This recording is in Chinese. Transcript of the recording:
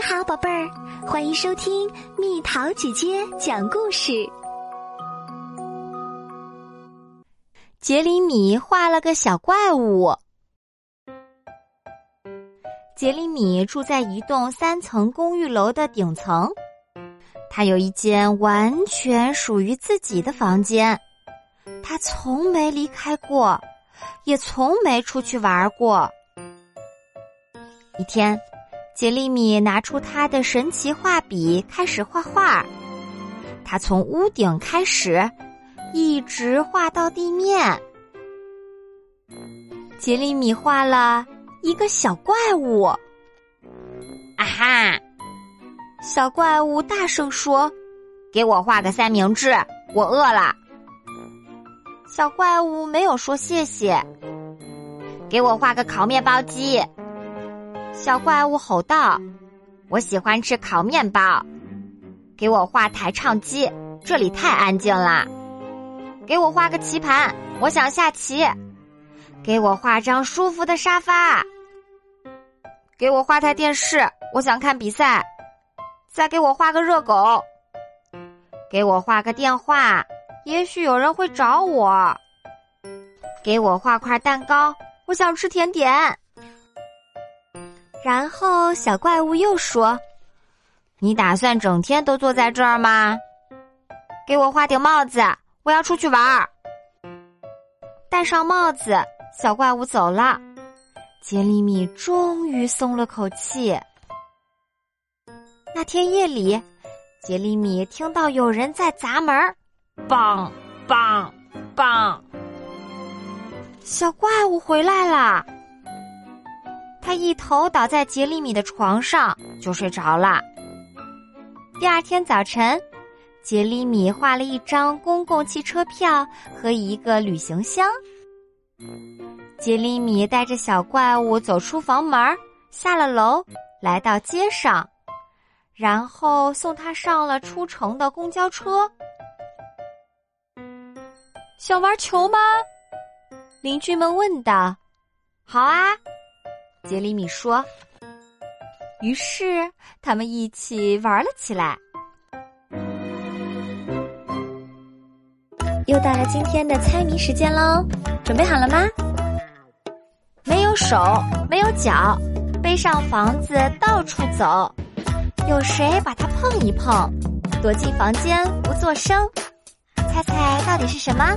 你好，宝贝儿，欢迎收听蜜桃姐姐讲故事。杰里米画了个小怪物。杰里米住在一栋三层公寓楼的顶层，他有一间完全属于自己的房间，他从没离开过，也从没出去玩过。一天。杰里米拿出他的神奇画笔，开始画画。他从屋顶开始，一直画到地面。杰里米画了一个小怪物。啊哈！小怪物大声说：“给我画个三明治，我饿了。”小怪物没有说谢谢。给我画个烤面包机。小怪物吼道：“我喜欢吃烤面包，给我画台唱机，这里太安静了。给我画个棋盘，我想下棋。给我画张舒服的沙发。给我画台电视，我想看比赛。再给我画个热狗。给我画个电话，也许有人会找我。给我画块蛋糕，我想吃甜点。”然后小怪物又说：“你打算整天都坐在这儿吗？给我画顶帽子，我要出去玩儿。”戴上帽子，小怪物走了。杰里米终于松了口气。那天夜里，杰里米听到有人在砸门，梆梆梆，小怪物回来了。他一头倒在杰里米的床上就睡着了。第二天早晨，杰里米画了一张公共汽车票和一个旅行箱。杰里米带着小怪物走出房门，下了楼，来到街上，然后送他上了出城的公交车。想玩球吗？邻居们问道。好啊。杰里米说：“于是他们一起玩了起来。”又到了今天的猜谜时间喽，准备好了吗？没有手，没有脚，背上房子到处走，有谁把它碰一碰？躲进房间不作声，猜猜到底是什么？